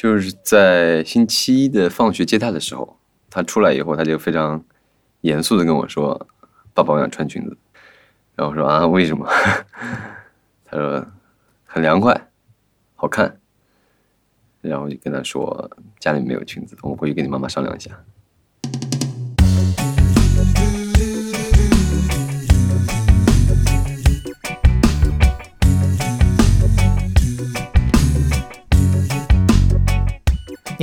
就是在星期一的放学接他的时候，他出来以后，他就非常严肃的跟我说：“爸爸，我想穿裙子。”然后我说：“啊，为什么？” 他说：“很凉快，好看。”然后就跟他说：“家里没有裙子，我回去跟你妈妈商量一下。”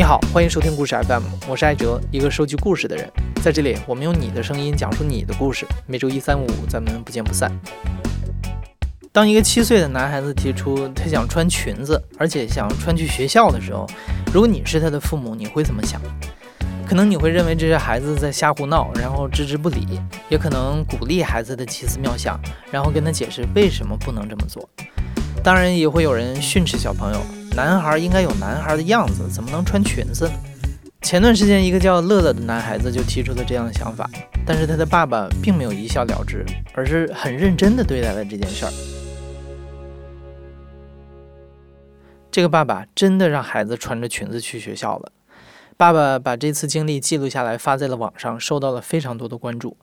好，欢迎收听故事 FM，我是艾哲，一个收集故事的人。在这里，我们用你的声音讲述你的故事。每周一、三、五，咱们不见不散。当一个七岁的男孩子提出他想穿裙子，而且想穿去学校的时候，如果你是他的父母，你会怎么想？可能你会认为这是孩子在瞎胡闹，然后置之不理；也可能鼓励孩子的奇思妙想，然后跟他解释为什么不能这么做。当然，也会有人训斥小朋友。男孩应该有男孩的样子，怎么能穿裙子？前段时间，一个叫乐乐的男孩子就提出了这样的想法，但是他的爸爸并没有一笑了之，而是很认真地对待了这件事儿。这个爸爸真的让孩子穿着裙子去学校了。爸爸把这次经历记录下来，发在了网上，受到了非常多的关注。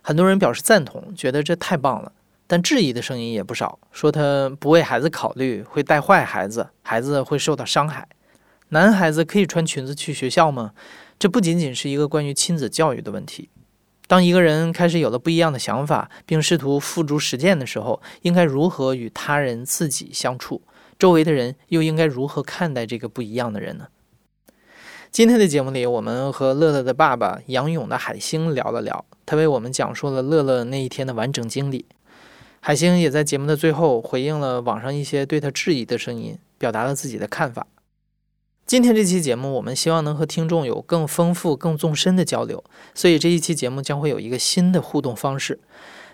很多人表示赞同，觉得这太棒了。但质疑的声音也不少，说他不为孩子考虑，会带坏孩子，孩子会受到伤害。男孩子可以穿裙子去学校吗？这不仅仅是一个关于亲子教育的问题。当一个人开始有了不一样的想法，并试图付诸实践的时候，应该如何与他人、自己相处？周围的人又应该如何看待这个不一样的人呢？今天的节目里，我们和乐乐的爸爸杨勇的海星聊了聊，他为我们讲述了乐乐那一天的完整经历。海星也在节目的最后回应了网上一些对他质疑的声音，表达了自己的看法。今天这期节目，我们希望能和听众有更丰富、更纵深的交流，所以这一期节目将会有一个新的互动方式。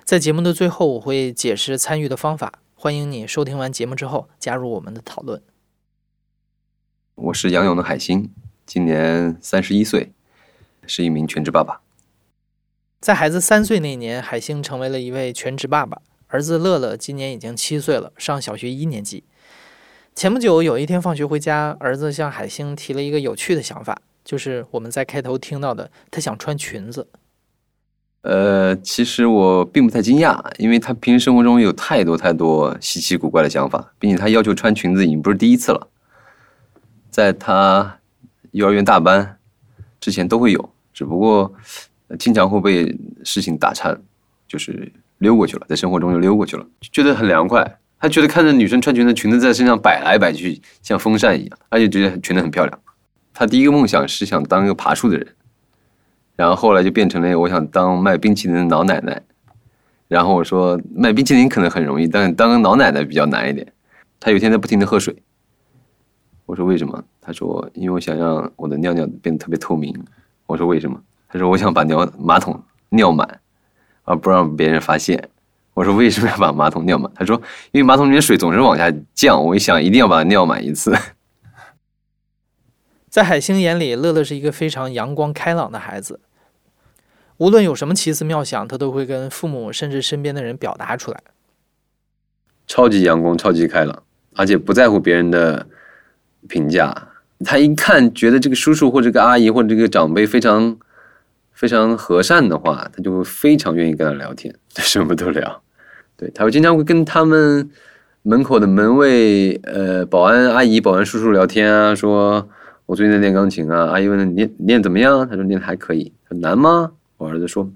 在节目的最后，我会解释参与的方法，欢迎你收听完节目之后加入我们的讨论。我是杨勇的海星，今年三十一岁，是一名全职爸爸。在孩子三岁那年，海星成为了一位全职爸爸。儿子乐乐今年已经七岁了，上小学一年级。前不久有一天放学回家，儿子向海星提了一个有趣的想法，就是我们在开头听到的，他想穿裙子。呃，其实我并不太惊讶，因为他平时生活中有太多太多稀奇古怪的想法，并且他要求穿裙子已经不是第一次了，在他幼儿园大班之前都会有，只不过经常会被事情打岔，就是。溜过去了，在生活中就溜过去了，觉得很凉快。他觉得看着女生穿裙子，裙子在身上摆来摆去，像风扇一样，而且觉得裙子很漂亮。他第一个梦想是想当一个爬树的人，然后后来就变成了我想当卖冰淇淋的老奶奶。然后我说卖冰淇淋可能很容易，但当个老奶奶比较难一点。他有天在不停的喝水，我说为什么？他说因为我想让我的尿尿变得特别透明。我说为什么？他说我想把尿马桶尿满。而不让别人发现。我说为什么要把马桶尿满？他说因为马桶里面水总是往下降，我一想一定要把它尿满一次。在海星眼里，乐乐是一个非常阳光开朗的孩子，无论有什么奇思妙想，他都会跟父母甚至身边的人表达出来。超级阳光，超级开朗，而且不在乎别人的评价。他一看觉得这个叔叔或者这个阿姨或者这个长辈非常。非常和善的话，他就会非常愿意跟他聊天，什么都聊。对他会经常会跟他们门口的门卫、呃保安阿姨、保安叔叔聊天啊，说我最近在练钢琴啊。阿姨问他练练怎么样？他说练的还可以。难吗？我儿子说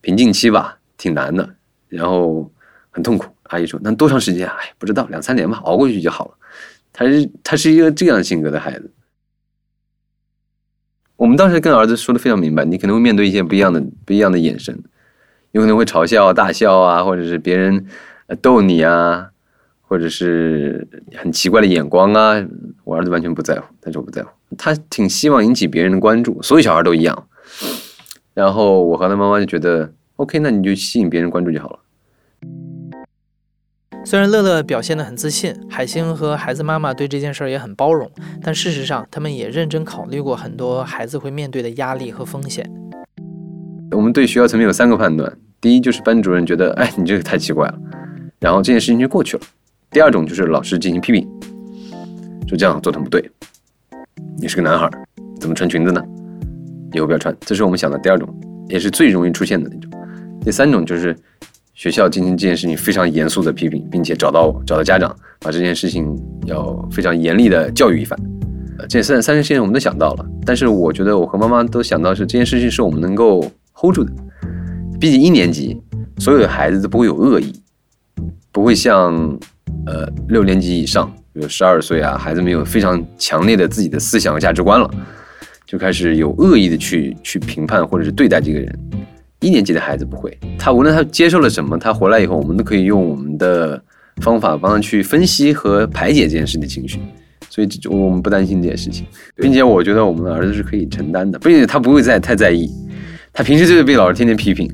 瓶颈期吧，挺难的，然后很痛苦。阿姨说那多长时间？哎，不知道，两三年吧，熬过去就好了。他是他是一个这样性格的孩子。我们当时跟儿子说的非常明白，你可能会面对一些不一样的、不一样的眼神，有可能会嘲笑、大笑啊，或者是别人逗你啊，或者是很奇怪的眼光啊。我儿子完全不在乎，他说不在乎，他挺希望引起别人的关注，所有小孩都一样。然后我和他妈妈就觉得，OK，那你就吸引别人关注就好了。虽然乐乐表现得很自信，海星和孩子妈妈对这件事儿也很包容，但事实上，他们也认真考虑过很多孩子会面对的压力和风险。我们对学校层面有三个判断：第一，就是班主任觉得，哎，你这个太奇怪了，然后这件事情就过去了；第二种就是老师进行批评，就这样做的不对；你是个男孩儿，怎么穿裙子呢？以后不要穿。这是我们想的第二种，也是最容易出现的那种。第三种就是学校进行这件事情非常严肃的批评，并且找到找到家长，把这件事情要非常严厉的教育一番。呃，这三三件事情我们都想到了，但是我觉得我和妈妈都想到是这件事情是我们能够 hold 住的。毕竟一年级所有的孩子都不会有恶意，不会像呃六年级以上，比如十二岁啊，孩子们有非常强烈的自己的思想和价值观了，就开始有恶意的去去评判或者是对待这个人。一年级的孩子不会，他无论他接受了什么，他回来以后，我们都可以用我们的方法帮他去分析和排解这件事的情绪，所以这我们不担心这件事情，并且我觉得我们的儿子是可以承担的，并且他不会再太在意，他平时就是被老师天天批评，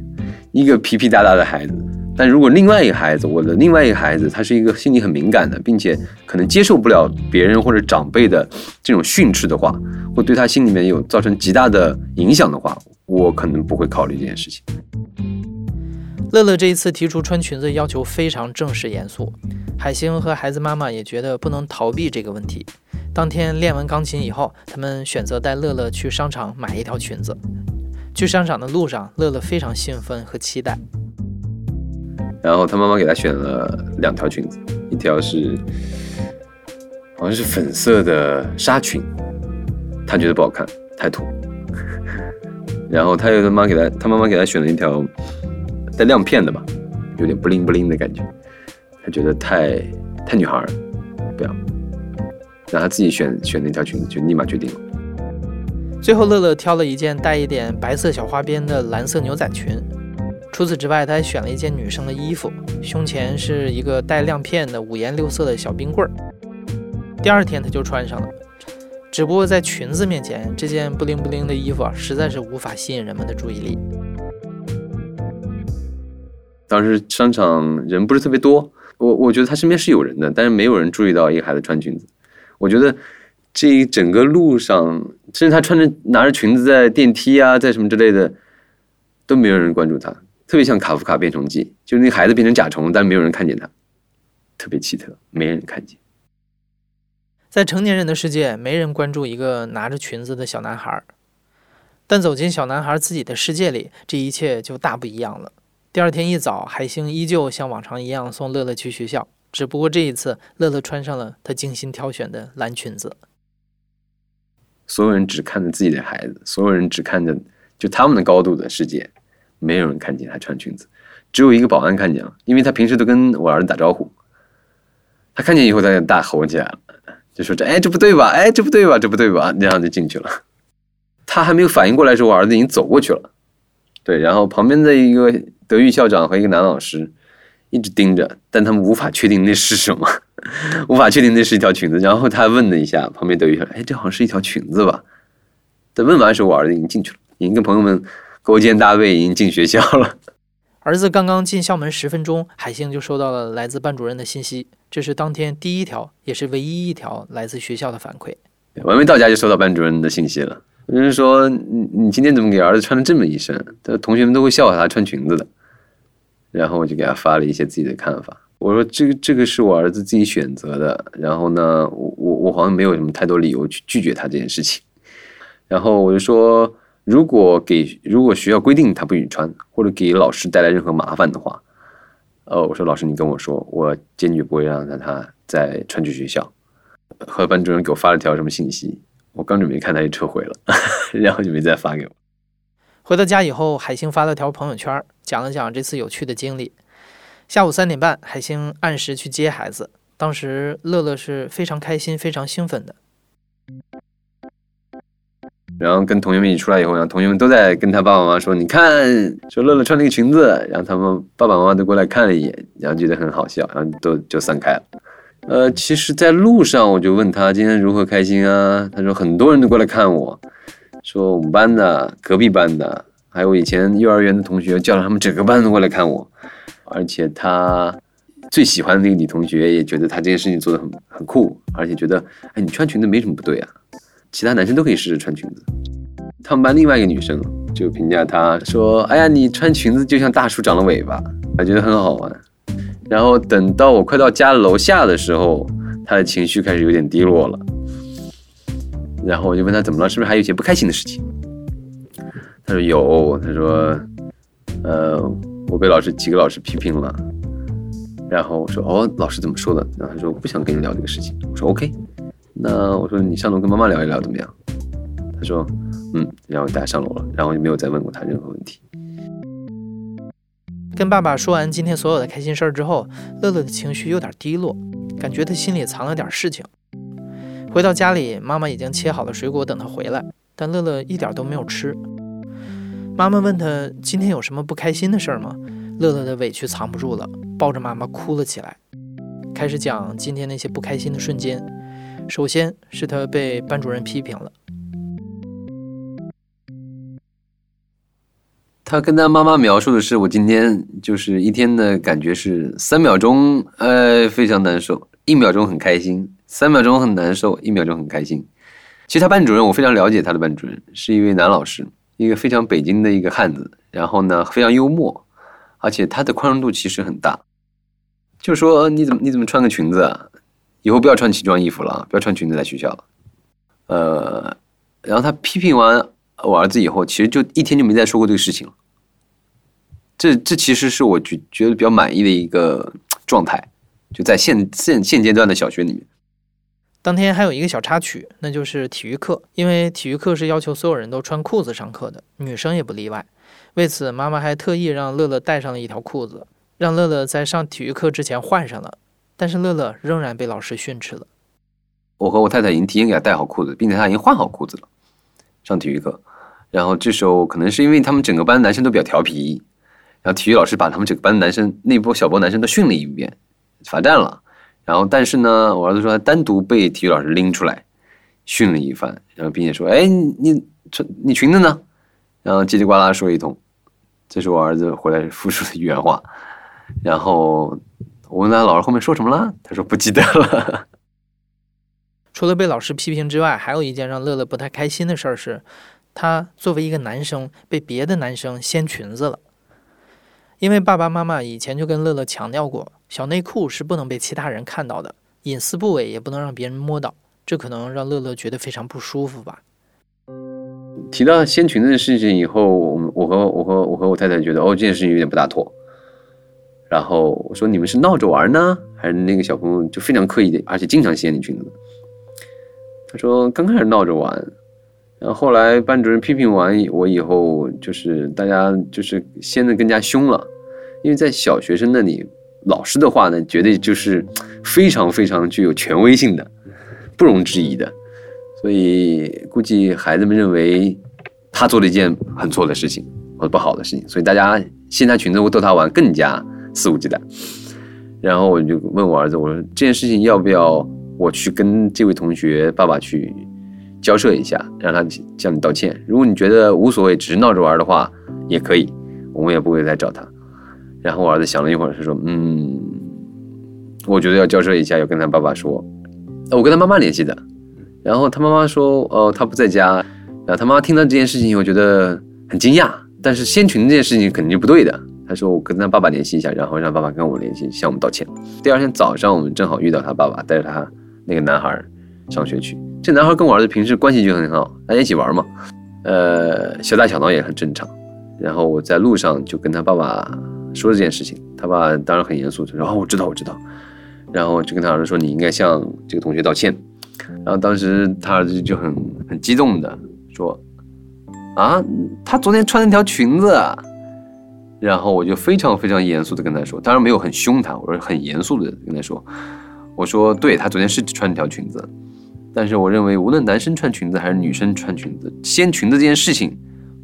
一个皮皮哒哒的孩子，但如果另外一个孩子，我的另外一个孩子，他是一个心理很敏感的，并且可能接受不了别人或者长辈的这种训斥的话，或对他心里面有造成极大的影响的话。我可能不会考虑这件事情。乐乐这一次提出穿裙子要求非常正式严肃，海星和孩子妈妈也觉得不能逃避这个问题。当天练完钢琴以后，他们选择带乐乐去商场买一条裙子。去商场的路上，乐乐非常兴奋和期待。然后他妈妈给他选了两条裙子，一条是好像是粉色的纱裙，他觉得不好看，太土。然后他又他妈给他，他妈妈给他选了一条带亮片的吧，有点不灵不灵的感觉，他觉得太太女孩儿，不要，让他自己选选那条裙子，就立马决定了。最后乐乐挑了一件带一点白色小花边的蓝色牛仔裙，除此之外，他还选了一件女生的衣服，胸前是一个带亮片的五颜六色的小冰棍儿。第二天他就穿上了。只不过在裙子面前，这件不灵不灵的衣服啊，实在是无法吸引人们的注意力。当时商场人不是特别多，我我觉得他身边是有人的，但是没有人注意到一个孩子穿裙子。我觉得这一整个路上，甚至他穿着拿着裙子在电梯啊，在什么之类的，都没有人关注他。特别像卡夫卡变虫记，就是那孩子变成甲虫，但是没有人看见他，特别奇特，没人看见。在成年人的世界，没人关注一个拿着裙子的小男孩，但走进小男孩自己的世界里，这一切就大不一样了。第二天一早，海星依旧像往常一样送乐乐去学校，只不过这一次，乐乐穿上了他精心挑选的蓝裙子。所有人只看着自己的孩子，所有人只看着就他们的高度的世界，没有人看见他穿裙子，只有一个保安看见了，因为他平时都跟我儿子打招呼，他看见以后，他就大吼起来了。就说这哎这不对吧哎这不对吧这不对吧那样就进去了，他还没有反应过来的时候，我儿子已经走过去了。对，然后旁边的一个德育校长和一个男老师一直盯着，但他们无法确定那是什么，无法确定那是一条裙子。然后他问了一下旁边德育校长，哎这好像是一条裙子吧？等问完的时候，我儿子已经进去了，已经跟朋友们勾肩搭背，已经进学校了。儿子刚刚进校门十分钟，海星就收到了来自班主任的信息。这是当天第一条，也是唯一一条来自学校的反馈。我还没到家就收到班主任的信息了，就是说你你今天怎么给儿子穿了这么一身？他同学们都会笑话他穿裙子的。然后我就给他发了一些自己的看法，我说这个这个是我儿子自己选择的。然后呢，我我我好像没有什么太多理由去拒绝他这件事情。然后我就说。如果给如果学校规定他不允穿，或者给老师带来任何麻烦的话，呃，我说老师你跟我说，我坚决不会让他他再穿去学校。和班主任给我发了条什么信息，我刚准备看他就撤回了，然后就没再发给我。回到家以后，海星发了条朋友圈，讲了讲这次有趣的经历。下午三点半，海星按时去接孩子，当时乐乐是非常开心、非常兴奋的。然后跟同学们一起出来以后，然后同学们都在跟他爸爸妈妈说：“你看，说乐乐穿那个裙子。”然后他们爸爸妈妈都过来看了一眼，然后觉得很好笑，然后都就散开了。呃，其实，在路上我就问他今天如何开心啊？他说很多人都过来看我，说我们班的、隔壁班的，还有以前幼儿园的同学，叫了他们整个班都过来看我。而且他最喜欢的那个女同学也觉得他这件事情做的很很酷，而且觉得哎，你穿裙子没什么不对啊。其他男生都可以试试穿裙子。他们班另外一个女生就评价他说：“哎呀，你穿裙子就像大树长了尾巴。”他觉得很好玩。然后等到我快到家楼下的时候，他的情绪开始有点低落了。然后我就问他怎么了，是不是还有一些不开心的事情？他说有，他说，呃，我被老师几个老师批评了。然后我说哦，老师怎么说的？然后他说我不想跟你聊这个事情。我说 OK，那我说你上楼跟妈妈聊一聊怎么样？他说嗯，然后大家上楼了，然后就没有再问过他任何问题。跟爸爸说完今天所有的开心事儿之后，乐乐的情绪有点低落，感觉他心里藏了点事情。回到家里，妈妈已经切好了水果等他回来，但乐乐一点都没有吃。妈妈问他今天有什么不开心的事儿吗？乐乐的委屈藏不住了，抱着妈妈哭了起来，开始讲今天那些不开心的瞬间。首先是他被班主任批评了。他跟他妈妈描述的是，我今天就是一天的感觉是三秒钟，呃，非常难受；一秒钟很开心，三秒钟很难受，一秒钟很开心。其实他班主任，我非常了解他的班主任，是一位男老师，一个非常北京的一个汉子，然后呢非常幽默，而且他的宽容度其实很大。就说你怎么你怎么穿个裙子啊？以后不要穿奇装异服了，不要穿裙子来学校了。呃，然后他批评完。我儿子以后其实就一天就没再说过这个事情了，这这其实是我觉觉得比较满意的一个状态，就在现现现阶段的小学里面。当天还有一个小插曲，那就是体育课，因为体育课是要求所有人都穿裤子上课的，女生也不例外。为此，妈妈还特意让乐乐带上了一条裤子，让乐乐在上体育课之前换上了。但是乐乐仍然被老师训斥了。我和我太太已经提前给他带好裤子，并且他已经换好裤子了。上体育课，然后这时候可能是因为他们整个班男生都比较调皮，然后体育老师把他们整个班男生那波小波男生都训了一遍，罚站了。然后但是呢，我儿子说他单独被体育老师拎出来训了一番，然后并且说：“哎，你穿你裙子呢？”然后叽里呱啦说一通，这是我儿子回来复述的原话。然后我问他老师后面说什么了，他说不记得了。除了被老师批评之外，还有一件让乐乐不太开心的事儿是，他作为一个男生被别的男生掀裙子了。因为爸爸妈妈以前就跟乐乐强调过，小内裤是不能被其他人看到的，隐私部位也不能让别人摸到，这可能让乐乐觉得非常不舒服吧。提到掀裙子的事情以后，我我和我和我和我太太觉得，哦，这件事情有点不大妥。然后我说，你们是闹着玩呢，还是那个小朋友就非常刻意的，而且经常掀你裙子？他说刚开始闹着玩，然后后来班主任批评完我以后，就是大家就是掀得更加凶了，因为在小学生那里，老师的话呢，绝对就是非常非常具有权威性的，不容置疑的，所以估计孩子们认为他做了一件很错的事情或者不好的事情，所以大家掀他裙子或逗他玩更加肆无忌惮。然后我就问我儿子，我说这件事情要不要？我去跟这位同学爸爸去交涉一下，让他向你道歉。如果你觉得无所谓，只是闹着玩的话，也可以，我们也不会再找他。然后我儿子想了一会儿，他说：“嗯，我觉得要交涉一下，要跟他爸爸说。我跟他妈妈联系的，然后他妈妈说，哦，他不在家。然后他妈听到这件事情以后，觉得很惊讶。但是先群这件事情肯定是不对的。他说我跟他爸爸联系一下，然后让爸爸跟我联系，向我们道歉。第二天早上，我们正好遇到他爸爸带着他。”那个男孩上学去，这男孩跟我儿子平时关系就很好，大家一起玩嘛，呃，小打小闹也很正常。然后我在路上就跟他爸爸说了这件事情，他爸当然很严肃，他说：“哦，我知道，我知道。”然后就跟他儿子说：“你应该向这个同学道歉。”然后当时他儿子就很很激动的说：“啊，他昨天穿了条裙子。”然后我就非常非常严肃的跟他说，当然没有很凶他，我说很严肃的跟他说。我说，对他昨天是穿了条裙子，但是我认为无论男生穿裙子还是女生穿裙子，掀裙子这件事情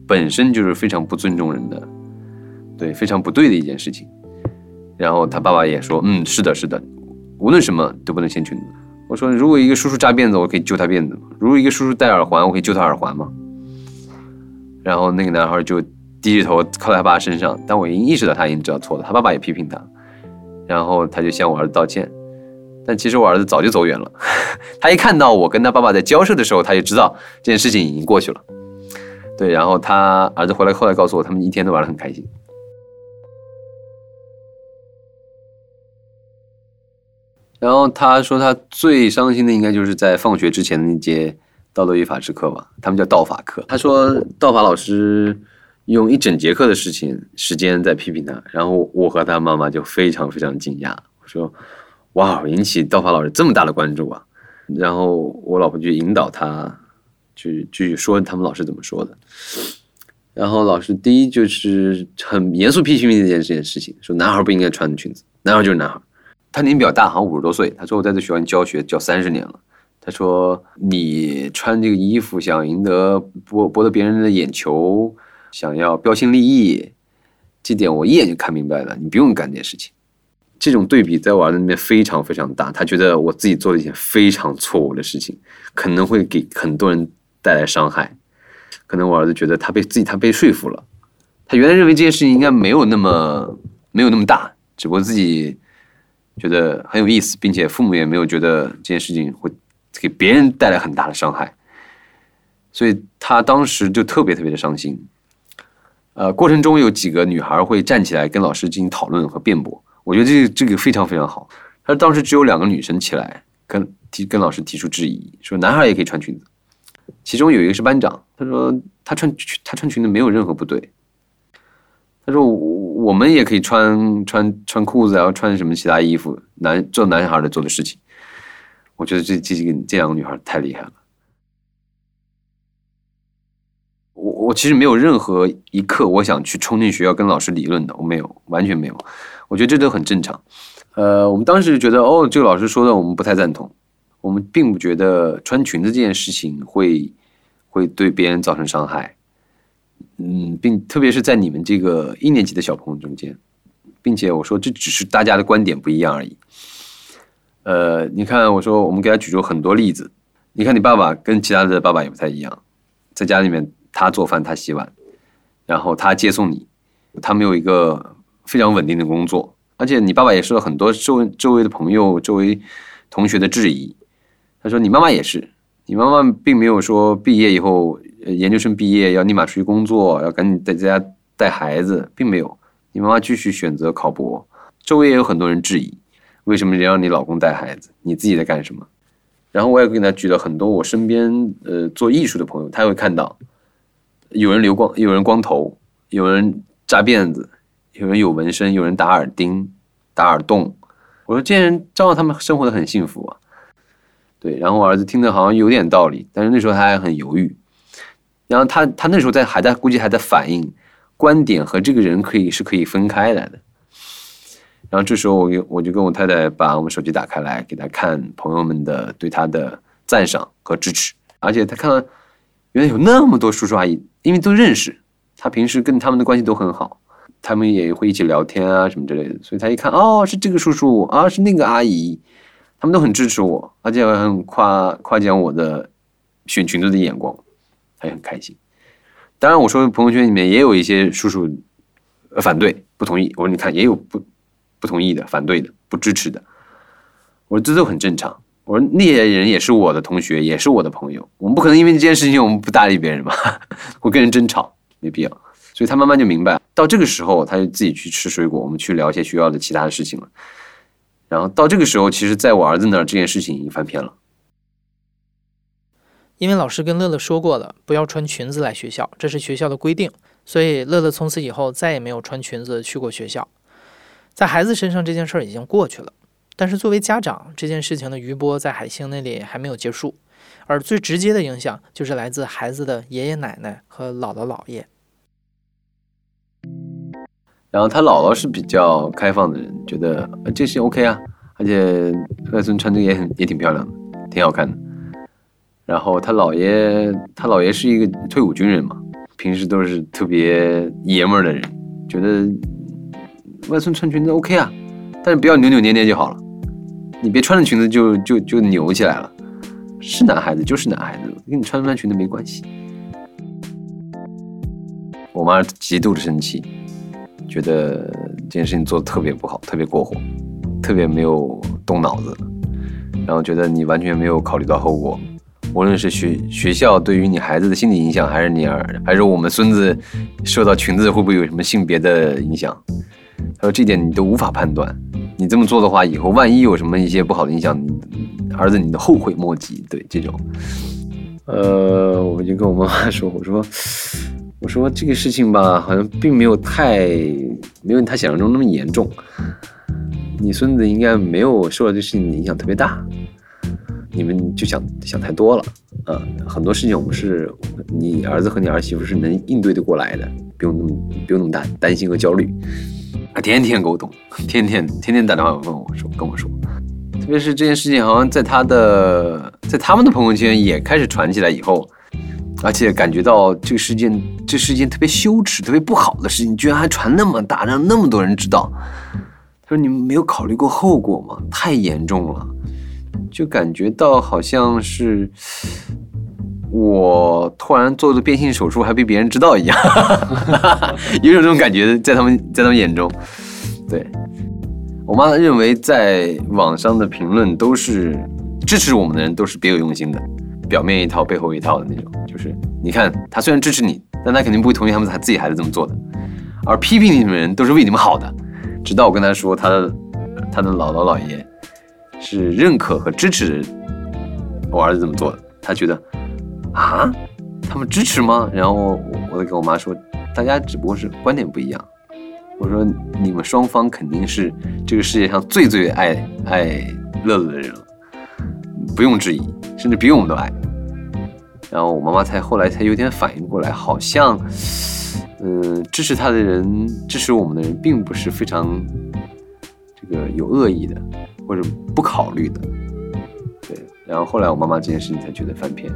本身就是非常不尊重人的，对，非常不对的一件事情。然后他爸爸也说，嗯，是的，是的，无论什么都不能掀裙子。我说，如果一个叔叔扎辫子，我可以揪他辫子吗？如果一个叔叔戴耳环，我可以揪他耳环吗？然后那个男孩就低着头靠在他爸身上，但我已经意识到他已经知道错了，他爸爸也批评他，然后他就向我儿子道歉。但其实我儿子早就走远了，他一看到我跟他爸爸在交涉的时候，他就知道这件事情已经过去了。对，然后他儿子回来后来告诉我，他们一天都玩得很开心。然后他说他最伤心的应该就是在放学之前的那节道德与法制课吧，他们叫道法课。他说道法老师用一整节课的事情时间在批评他，然后我和他妈妈就非常非常惊讶，我说哇，引起道法老师这么大的关注啊！然后我老婆就引导他去去说他们老师怎么说的。然后老师第一就是很严肃批评这件这件事情，说男孩不应该穿裙子，男孩就是男孩。他年龄比较大，好像五十多岁。他说我在这学校教学教三十年了。他说你穿这个衣服想赢得博博得别人的眼球，想要标新立异，这点我一眼就看明白了。你不用干这件事情。这种对比在我儿子那边非常非常大。他觉得我自己做了一件非常错误的事情，可能会给很多人带来伤害。可能我儿子觉得他被自己他被说服了。他原来认为这件事情应该没有那么没有那么大，只不过自己。觉得很有意思，并且父母也没有觉得这件事情会给别人带来很大的伤害，所以他当时就特别特别的伤心。呃，过程中有几个女孩会站起来跟老师进行讨论和辩驳，我觉得这这个非常非常好。他当时只有两个女生起来跟提跟老师提出质疑，说男孩也可以穿裙子。其中有一个是班长，他说他穿他穿裙子没有任何不对。他说：“我我们也可以穿穿穿裤子，然后穿什么其他衣服，男做男孩的做的事情。我觉得这这几个这两个女孩太厉害了。我其实没有任何一刻我想去冲进学校跟老师理论的，我没有，完全没有。我觉得这都很正常。呃，我们当时觉得，哦，这个老师说的我们不太赞同，我们并不觉得穿裙子这件事情会会对别人造成伤害。”嗯，并特别是在你们这个一年级的小朋友中间，并且我说这只是大家的观点不一样而已。呃，你看，我说我们给他举出很多例子。你看，你爸爸跟其他的爸爸也不太一样，在家里面他做饭，他洗碗，然后他接送你，他没有一个非常稳定的工作，而且你爸爸也受到很多周周围的朋友、周围同学的质疑。他说你妈妈也是，你妈妈并没有说毕业以后。研究生毕业要立马出去工作，要赶紧在家带孩子，并没有。你妈妈继续选择考博，周围也有很多人质疑，为什么让你老公带孩子？你自己在干什么？然后我也给他举了很多我身边呃做艺术的朋友，他会看到有人留光，有人光头，有人扎辫子，有人有纹身，有人打耳钉、打耳洞。我说这些人照样他们生活的很幸福啊。对，然后我儿子听的好像有点道理，但是那时候他还很犹豫。然后他他那时候在还在估计还在反应观点和这个人可以是可以分开来的。然后这时候我我就跟我太太把我们手机打开来给他看朋友们的对他的赞赏和支持，而且他看到原来有那么多叔叔阿姨，因为都认识，他平时跟他们的关系都很好，他们也会一起聊天啊什么之类的，所以他一看哦是这个叔叔啊是那个阿姨，他们都很支持我，而且很夸夸奖我的选裙子的眼光。他也很开心，当然我说朋友圈里面也有一些叔叔反对不同意，我说你看也有不不同意的、反对的、不支持的，我说这都很正常。我说那些人也是我的同学，也是我的朋友，我们不可能因为这件事情我们不搭理别人吧？会跟人争吵，没必要。所以他慢慢就明白，到这个时候他就自己去吃水果，我们去聊一些学校的其他的事情了。然后到这个时候，其实在我儿子那儿这件事情已经翻篇了。因为老师跟乐乐说过了，不要穿裙子来学校，这是学校的规定，所以乐乐从此以后再也没有穿裙子去过学校。在孩子身上这件事儿已经过去了，但是作为家长，这件事情的余波在海星那里还没有结束，而最直接的影响就是来自孩子的爷爷奶奶和姥姥姥爷。然后他姥姥是比较开放的人，觉得这些 OK 啊，而且外孙穿这个也很也挺漂亮的，挺好看的。然后他姥爷，他姥爷是一个退伍军人嘛，平时都是特别爷们儿的人，觉得外孙穿裙子 OK 啊，但是不要扭扭捏捏就好了，你别穿着裙子就就就扭起来了，是男孩子就是男孩子，跟你穿不穿裙子没关系。我妈极度的生气，觉得这件事情做的特别不好，特别过火，特别没有动脑子，然后觉得你完全没有考虑到后果。无论是学学校对于你孩子的心理影响，还是你儿，还是我们孙子受到裙子会不会有什么性别的影响？他说这点你都无法判断。你这么做的话，以后万一有什么一些不好的影响，儿子你都后悔莫及。对这种，呃，我就跟我妈妈说，我说，我说这个事情吧，好像并没有太没有他想象中那么严重。你孙子应该没有受到这事情的影响特别大，你们就想想太多了。啊，很多事情我们是你儿子和你儿媳妇是能应对的过来的，不用那么不用那么担担心和焦虑。啊，天天沟通，天天天天打电话问我说跟我说，特别是这件事情好像在他的在他们的朋友圈也开始传起来以后，而且感觉到这个事件这是一件特别羞耻、特别不好的事情，居然还传那么大，让那么多人知道。他说：“你们没有考虑过后果吗？太严重了。”就感觉到好像是我突然做的变性手术还被别人知道一样，有种这种感觉在他们在他们眼中。对我妈认为在网上的评论都是支持我们的人都是别有用心的，表面一套背后一套的那种。就是你看他虽然支持你，但他肯定不会同意他们自己孩子这么做的。而批评你们的人都是为你们好的。直到我跟他说他的他的姥姥姥爷。是认可和支持我儿子这么做的，他觉得啊，他们支持吗？然后我我跟我妈说，大家只不过是观点不一样。我说你们双方肯定是这个世界上最最爱爱乐乐的人了，不用质疑，甚至比我们都爱。然后我妈妈才后来才有点反应过来，好像嗯，支持他的人，支持我们的人，并不是非常这个有恶意的。或者不考虑的，对。然后后来我妈妈这件事情才觉得翻篇。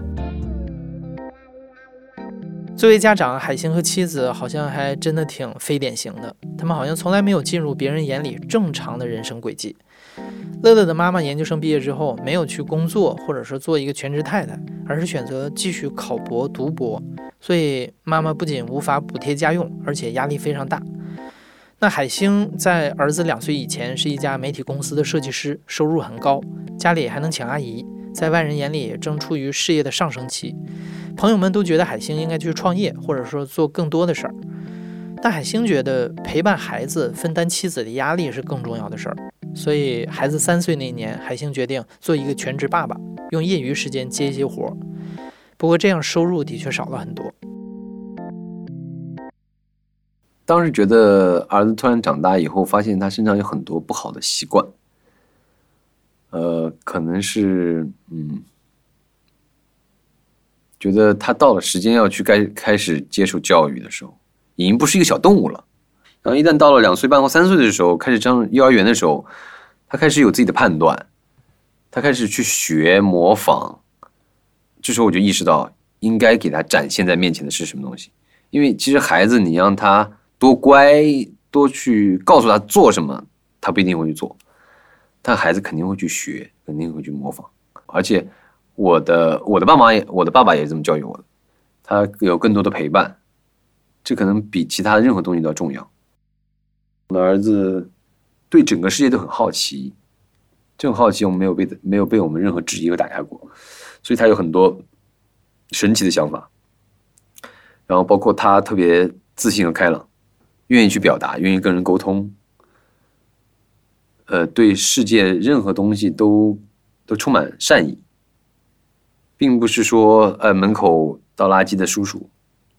作为家长，海星和妻子好像还真的挺非典型的，他们好像从来没有进入别人眼里正常的人生轨迹。乐乐的妈妈研究生毕业之后，没有去工作，或者说做一个全职太太，而是选择继续考博读博，所以妈妈不仅无法补贴家用，而且压力非常大。那海星在儿子两岁以前是一家媒体公司的设计师，收入很高，家里还能请阿姨，在外人眼里正处于事业的上升期。朋友们都觉得海星应该去创业，或者说做更多的事儿。但海星觉得陪伴孩子、分担妻子的压力是更重要的事儿。所以孩子三岁那年，海星决定做一个全职爸爸，用业余时间接一些活儿。不过这样收入的确少了很多。当时觉得儿子突然长大以后，发现他身上有很多不好的习惯，呃，可能是嗯，觉得他到了时间要去该开始接受教育的时候，已经不是一个小动物了。然后一旦到了两岁半或三岁的时候，开始上幼儿园的时候，他开始有自己的判断，他开始去学模仿。这时候我就意识到，应该给他展现在面前的是什么东西，因为其实孩子，你让他。多乖，多去告诉他做什么，他不一定会去做，但孩子肯定会去学，肯定会去模仿。而且，我的我的爸妈也，我的爸爸也这么教育我的，他有更多的陪伴，这可能比其他的任何东西都要重要。我的儿子对整个世界都很好奇，这种好奇我们没有被没有被我们任何质疑和打压过，所以他有很多神奇的想法，然后包括他特别自信和开朗。愿意去表达，愿意跟人沟通，呃，对世界任何东西都都充满善意，并不是说呃门口倒垃圾的叔叔，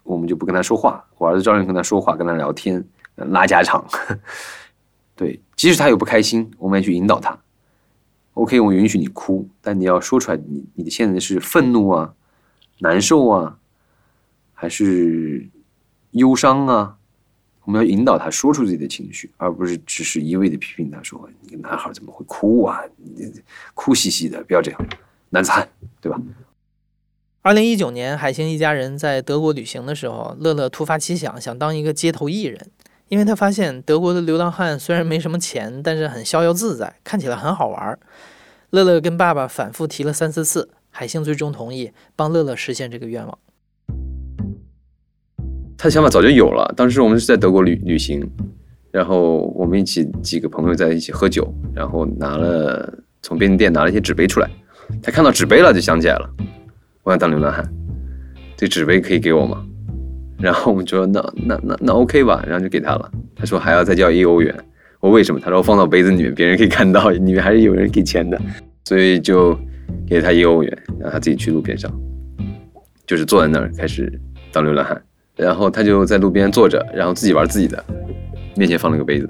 我们就不跟他说话。我儿子照样跟他说话，跟他聊天，拉家常。对，即使他有不开心，我们也去引导他。OK，我允许你哭，但你要说出来，你你的现在是愤怒啊、难受啊，还是忧伤啊？我们要引导他说出自己的情绪，而不是只是一味的批评他说：“你个男孩怎么会哭啊？你哭兮兮的，不要这样，男子汉，对吧？”二零一九年，海星一家人在德国旅行的时候，乐乐突发奇想，想当一个街头艺人，因为他发现德国的流浪汉虽然没什么钱，但是很逍遥自在，看起来很好玩。乐乐跟爸爸反复提了三四次，海星最终同意帮乐乐实现这个愿望。他的想法早就有了。当时我们是在德国旅旅行，然后我们一起几个朋友在一起喝酒，然后拿了从便利店拿了一些纸杯出来。他看到纸杯了，就想起来了，我想当流浪汉，这纸杯可以给我吗？然后我们说那 那那那 OK 吧，然后就给他了。他说还要再交一欧元。我为什么？他说放到杯子里面，别人可以看到，里面还是有人给钱的，所以就给他一欧元，让他自己去路边上。就是坐在那儿开始当流浪汉。然后他就在路边坐着，然后自己玩自己的，面前放了个杯子。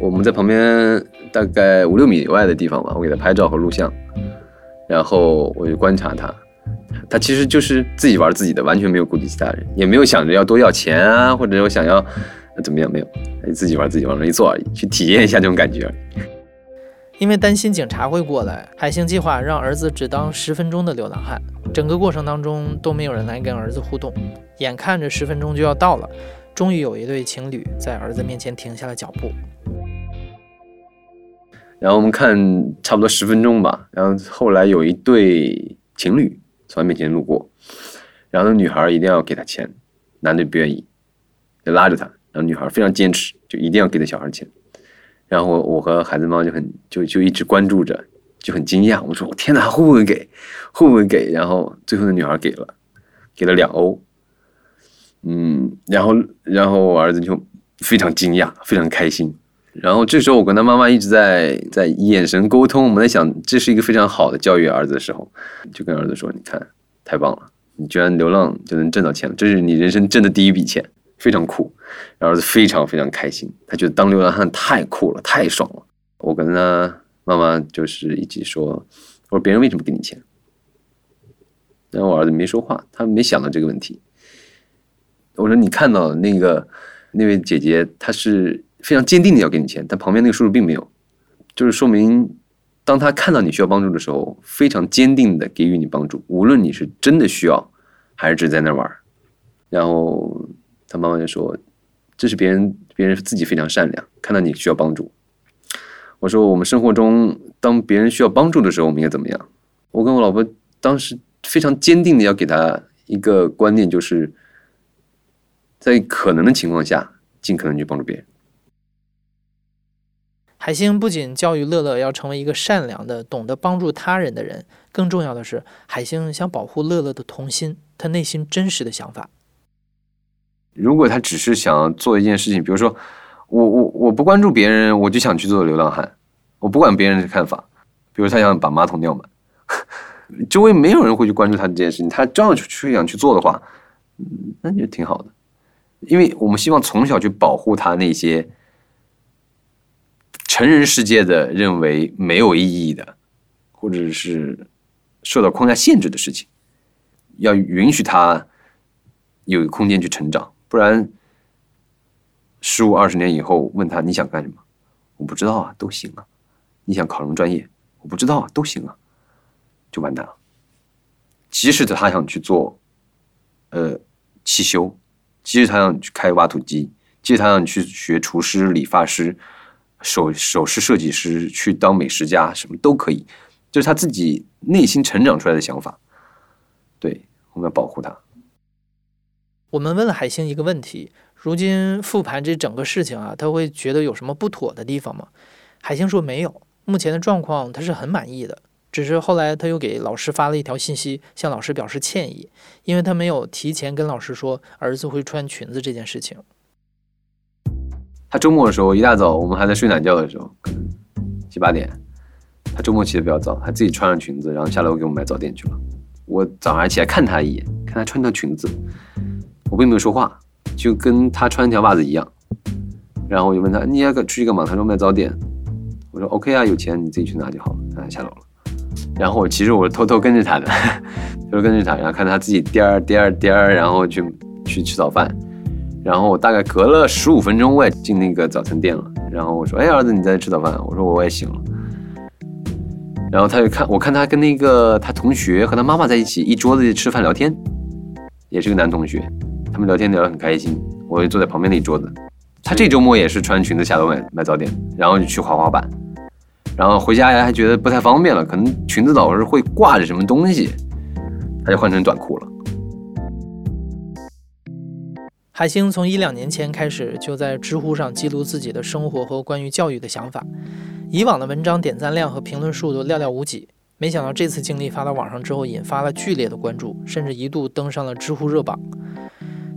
我们在旁边大概五六米以外的地方吧，我给他拍照和录像，然后我就观察他，他其实就是自己玩自己的，完全没有顾及其他人，也没有想着要多要钱啊，或者我想要怎么样，没有，自己玩自己往那一坐而已，去体验一下这种感觉。因为担心警察会过来，海星计划让儿子只当十分钟的流浪汉。整个过程当中都没有人来跟儿子互动。眼看着十分钟就要到了，终于有一对情侣在儿子面前停下了脚步。然后我们看差不多十分钟吧，然后后来有一对情侣从他面前路过，然后那女孩一定要给他钱，男的不愿意，就拉着他，然后女孩非常坚持，就一定要给他小孩钱。然后我和孩子妈妈就很就就一直关注着，就很惊讶。我说：“我天哪，会不会给？会不会给？”然后最后那女孩给了，给了两欧。嗯，然后然后我儿子就非常惊讶，非常开心。然后这时候我跟他妈妈一直在在眼神沟通，我们在想这是一个非常好的教育儿子的时候，就跟儿子说：“你看，太棒了，你居然流浪就能挣到钱了，这是你人生挣的第一笔钱。”非常酷，然后儿子非常非常开心，他觉得当流浪汉太酷了，太爽了。我跟他妈妈就是一起说，我说别人为什么给你钱？然后我儿子没说话，他没想到这个问题。我说你看到那个那位姐姐，她是非常坚定的要给你钱，但旁边那个叔叔并没有，就是说明当他看到你需要帮助的时候，非常坚定的给予你帮助，无论你是真的需要，还是只在那玩然后。他妈妈就说：“这是别人，别人自己非常善良，看到你需要帮助。”我说：“我们生活中，当别人需要帮助的时候，我们应该怎么样？”我跟我老婆当时非常坚定的要给她一个观念，就是在可能的情况下，尽可能去帮助别人。海星不仅教育乐乐要成为一个善良的、懂得帮助他人的人，更重要的是，海星想保护乐乐的童心，他内心真实的想法。如果他只是想做一件事情，比如说，我我我不关注别人，我就想去做流浪汉，我不管别人的看法。比如他想把马桶尿满，周围没有人会去关注他这件事情，他照样去想去做的话，那就挺好的。因为我们希望从小去保护他那些成人世界的认为没有意义的，或者是受到框架限制的事情，要允许他有空间去成长。不然，十五二十年以后问他你想干什么？我不知道啊，都行啊。你想考什么专业？我不知道啊，都行啊，就完蛋了。即使他想去做，呃，汽修，即使他想去开挖土机，即使他想去学厨师、理发师、首首饰设计师，去当美食家，什么都可以，就是他自己内心成长出来的想法。对，我们要保护他。我们问了海星一个问题：如今复盘这整个事情啊，他会觉得有什么不妥的地方吗？海星说没有，目前的状况他是很满意的。只是后来他又给老师发了一条信息，向老师表示歉意，因为他没有提前跟老师说儿子会穿裙子这件事情。他周末的时候一大早，我们还在睡懒觉的时候，可能七八点，他周末起的比较早，他自己穿上裙子，然后下楼给我们买早点去了。我早上起来看他一眼，看他穿条裙子。我并没有说话，就跟他穿条袜子一样。然后我就问他：“你要出去干嘛？”他说：“买早点。”我说：“OK 啊，有钱你自己去拿就好了。”他下楼了。然后我其实我偷偷跟着他的，偷偷跟着他，然后看他自己颠儿颠儿颠儿，然后去去吃早饭。然后我大概隔了十五分钟，我也进那个早餐店了。然后我说：“哎，儿子，你在吃早饭？”我说：“我也醒了。”然后他就看，我看他跟那个他同学和他妈妈在一起一桌子吃饭聊天，也是个男同学。他们聊天聊得很开心，我就坐在旁边那一桌子。他这周末也是穿裙子下楼买买早点，然后就去滑滑板，然后回家还觉得不太方便了，可能裙子老是会挂着什么东西，他就换成短裤了。海星从一两年前开始就在知乎上记录自己的生活和关于教育的想法，以往的文章点赞量和评论数都寥寥无几，没想到这次经历发到网上之后，引发了剧烈的关注，甚至一度登上了知乎热榜。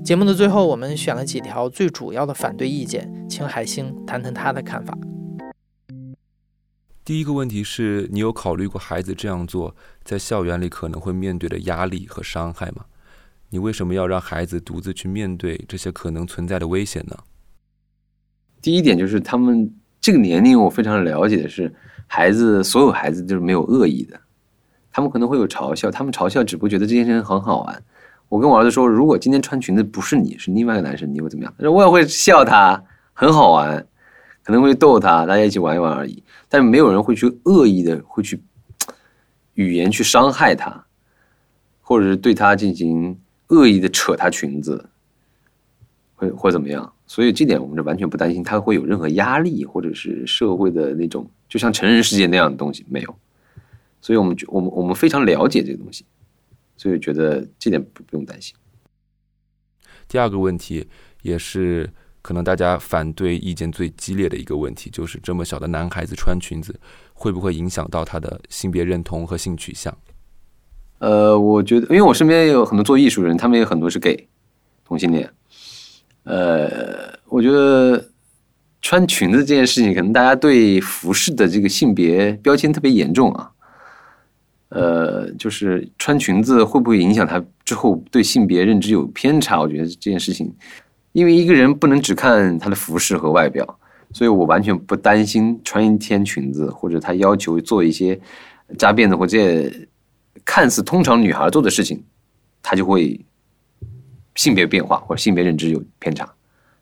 节目的最后，我们选了几条最主要的反对意见，请海星谈谈他的看法。第一个问题是你有考虑过孩子这样做在校园里可能会面对的压力和伤害吗？你为什么要让孩子独自去面对这些可能存在的危险呢？第一点就是他们这个年龄，我非常了解的是，孩子所有孩子就是没有恶意的，他们可能会有嘲笑，他们嘲笑只不过觉得这件事情很好玩。我跟我儿子说，如果今天穿裙子不是你，是另外一个男生，你会怎么样？他说我也会笑他，很好玩，可能会逗他，大家一起玩一玩而已。但没有人会去恶意的会去语言去伤害他，或者是对他进行恶意的扯他裙子，会或怎么样？所以这点我们是完全不担心他会有任何压力，或者是社会的那种就像成人世界那样的东西没有。所以我们我们我们非常了解这个东西。所以觉得这点不不用担心。第二个问题也是可能大家反对意见最激烈的一个问题，就是这么小的男孩子穿裙子会不会影响到他的性别认同和性取向？呃，我觉得，因为我身边也有很多做艺术的人，他们也很多是 gay 同性恋。呃，我觉得穿裙子这件事情，可能大家对服饰的这个性别标签特别严重啊。呃，就是穿裙子会不会影响他之后对性别认知有偏差？我觉得这件事情，因为一个人不能只看他的服饰和外表，所以我完全不担心穿一天裙子，或者他要求做一些扎辫子或者看似通常女孩做的事情，他就会性别变化或者性别认知有偏差，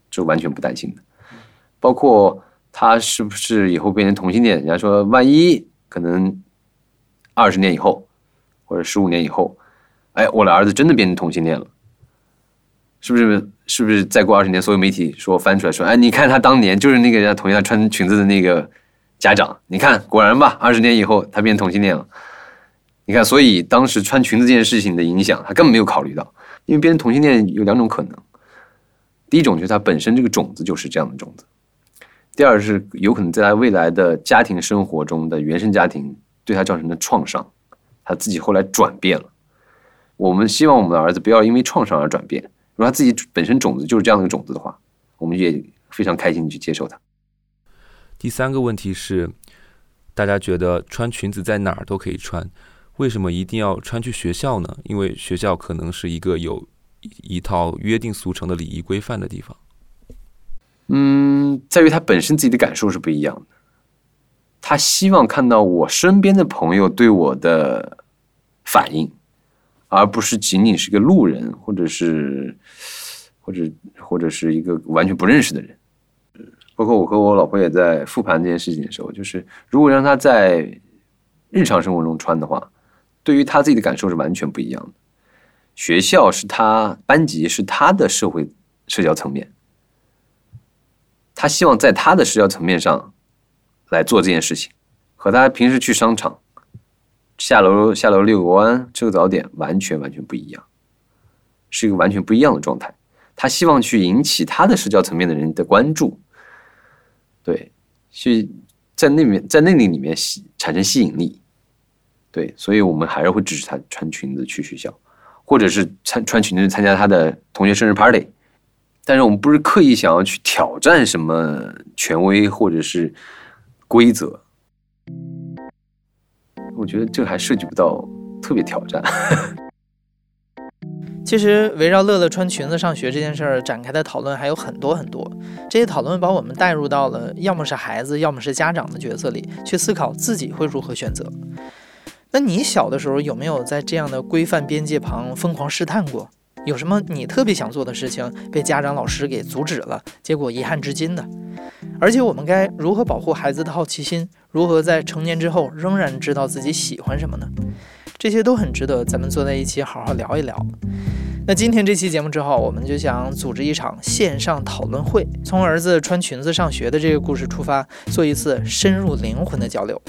这完全不担心的。包括他是不是以后变成同性恋？人家说万一可能。二十年以后，或者十五年以后，哎，我的儿子真的变成同性恋了，是不是？是不是再过二十年，所有媒体说翻出来说，哎，你看他当年就是那个人家同样穿裙子的那个家长，你看果然吧，二十年以后他变同性恋了。你看，所以当时穿裙子这件事情的影响，他根本没有考虑到，因为变成同性恋有两种可能，第一种就是他本身这个种子就是这样的种子，第二是有可能在他未来的家庭生活中的原生家庭。对他造成的创伤，他自己后来转变了。我们希望我们的儿子不要因为创伤而转变。如果他自己本身种子就是这样的一个种子的话，我们也非常开心的去接受他。第三个问题是，大家觉得穿裙子在哪儿都可以穿，为什么一定要穿去学校呢？因为学校可能是一个有一套约定俗成的礼仪规范的地方。嗯，在于他本身自己的感受是不一样的。他希望看到我身边的朋友对我的反应，而不是仅仅是个路人，或者是或者或者是一个完全不认识的人。包括我和我老婆也在复盘这件事情的时候，就是如果让他在日常生活中穿的话，对于他自己的感受是完全不一样的。学校是他班级，是他的社会社交层面，他希望在他的社交层面上。来做这件事情，和他平时去商场下楼下楼遛个弯、吃个早点完全完全不一样，是一个完全不一样的状态。他希望去引起他的社交层面的人的关注，对，去在那面在那里里面吸产生吸引力，对，所以我们还是会支持他穿裙子去学校，或者是穿穿裙子参加他的同学生日 party。但是我们不是刻意想要去挑战什么权威，或者是。规则，我觉得这个还涉及不到特别挑战。其实围绕乐乐穿裙子上学这件事儿展开的讨论还有很多很多，这些讨论把我们带入到了要么是孩子，要么是家长的角色里，去思考自己会如何选择。那你小的时候有没有在这样的规范边界旁疯狂试探过？有什么你特别想做的事情被家长老师给阻止了，结果遗憾至今的？而且我们该如何保护孩子的好奇心？如何在成年之后仍然知道自己喜欢什么呢？这些都很值得咱们坐在一起好好聊一聊。那今天这期节目之后，我们就想组织一场线上讨论会，从儿子穿裙子上学的这个故事出发，做一次深入灵魂的交流。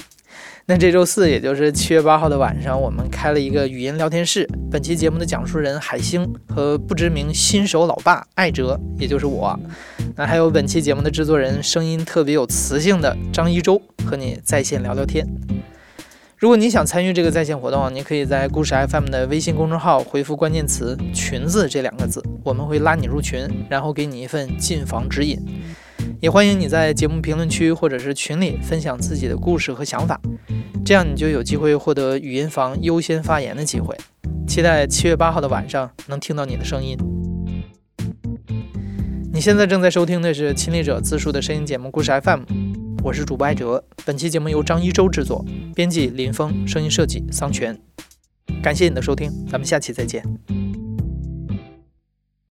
那这周四，也就是七月八号的晚上，我们开了一个语音聊天室。本期节目的讲述人海星和不知名新手老爸艾哲，也就是我。那还有本期节目的制作人，声音特别有磁性的张一舟，和你在线聊聊天。如果你想参与这个在线活动，你可以在故事 FM 的微信公众号回复关键词“裙子”这两个字，我们会拉你入群，然后给你一份进房指引。也欢迎你在节目评论区或者是群里分享自己的故事和想法，这样你就有机会获得语音房优先发言的机会。期待七月八号的晚上能听到你的声音。你现在正在收听的是亲历者自述的声音节目《故事 FM》，我是主播艾哲。本期节目由张一舟制作，编辑林峰，声音设计桑泉。感谢你的收听，咱们下期再见。